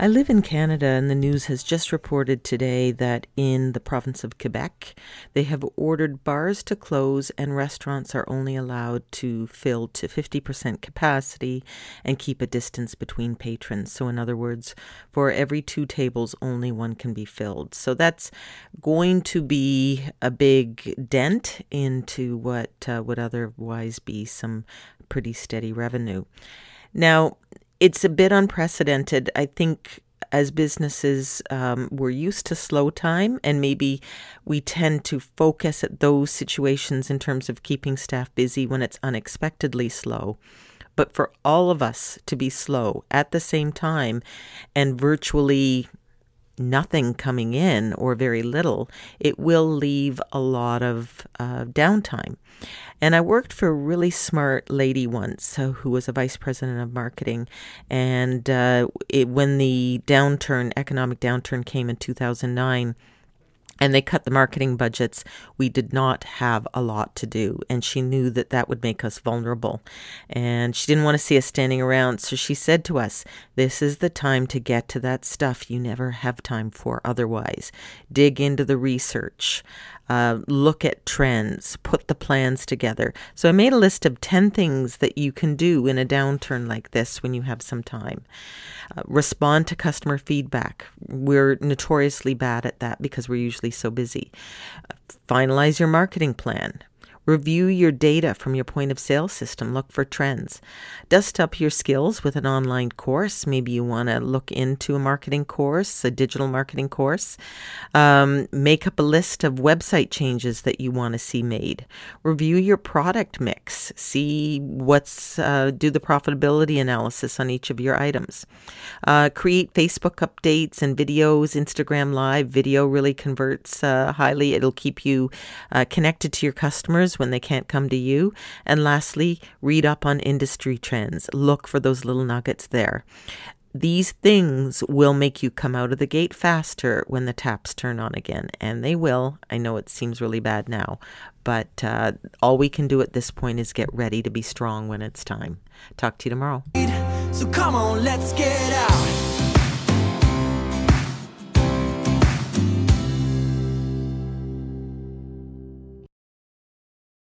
I live in Canada, and the news has just reported today that in the province of Quebec, they have ordered bars to close and restaurants are only allowed to fill to 50% capacity and keep a distance between patrons. So, in other words, for every two tables, only one can be filled. So, that's going to be a big dent into what uh, would otherwise be some pretty steady revenue. Now, it's a bit unprecedented. I think as businesses, um, we're used to slow time, and maybe we tend to focus at those situations in terms of keeping staff busy when it's unexpectedly slow. But for all of us to be slow at the same time and virtually nothing coming in or very little, it will leave a lot of uh, downtime. And I worked for a really smart lady once who was a vice president of marketing. And uh, it, when the downturn, economic downturn came in 2009, and they cut the marketing budgets, we did not have a lot to do. And she knew that that would make us vulnerable. And she didn't want to see us standing around. So she said to us, This is the time to get to that stuff you never have time for otherwise. Dig into the research uh, look at trends, put the plans together. So I made a list of 10 things that you can do in a downturn like this when you have some time. Uh, respond to customer feedback. We're notoriously bad at that because we're usually so busy. Finalize your marketing plan. Review your data from your point of sale system. Look for trends. Dust up your skills with an online course. Maybe you want to look into a marketing course, a digital marketing course. Um, make up a list of website changes that you want to see made. Review your product mix. See what's, uh, do the profitability analysis on each of your items. Uh, create Facebook updates and videos. Instagram Live video really converts uh, highly. It'll keep you uh, connected to your customers when they can't come to you. And lastly, read up on industry trends. Look for those little nuggets there. These things will make you come out of the gate faster when the taps turn on again. And they will. I know it seems really bad now, but uh, all we can do at this point is get ready to be strong when it's time. Talk to you tomorrow. So come on, let's get out.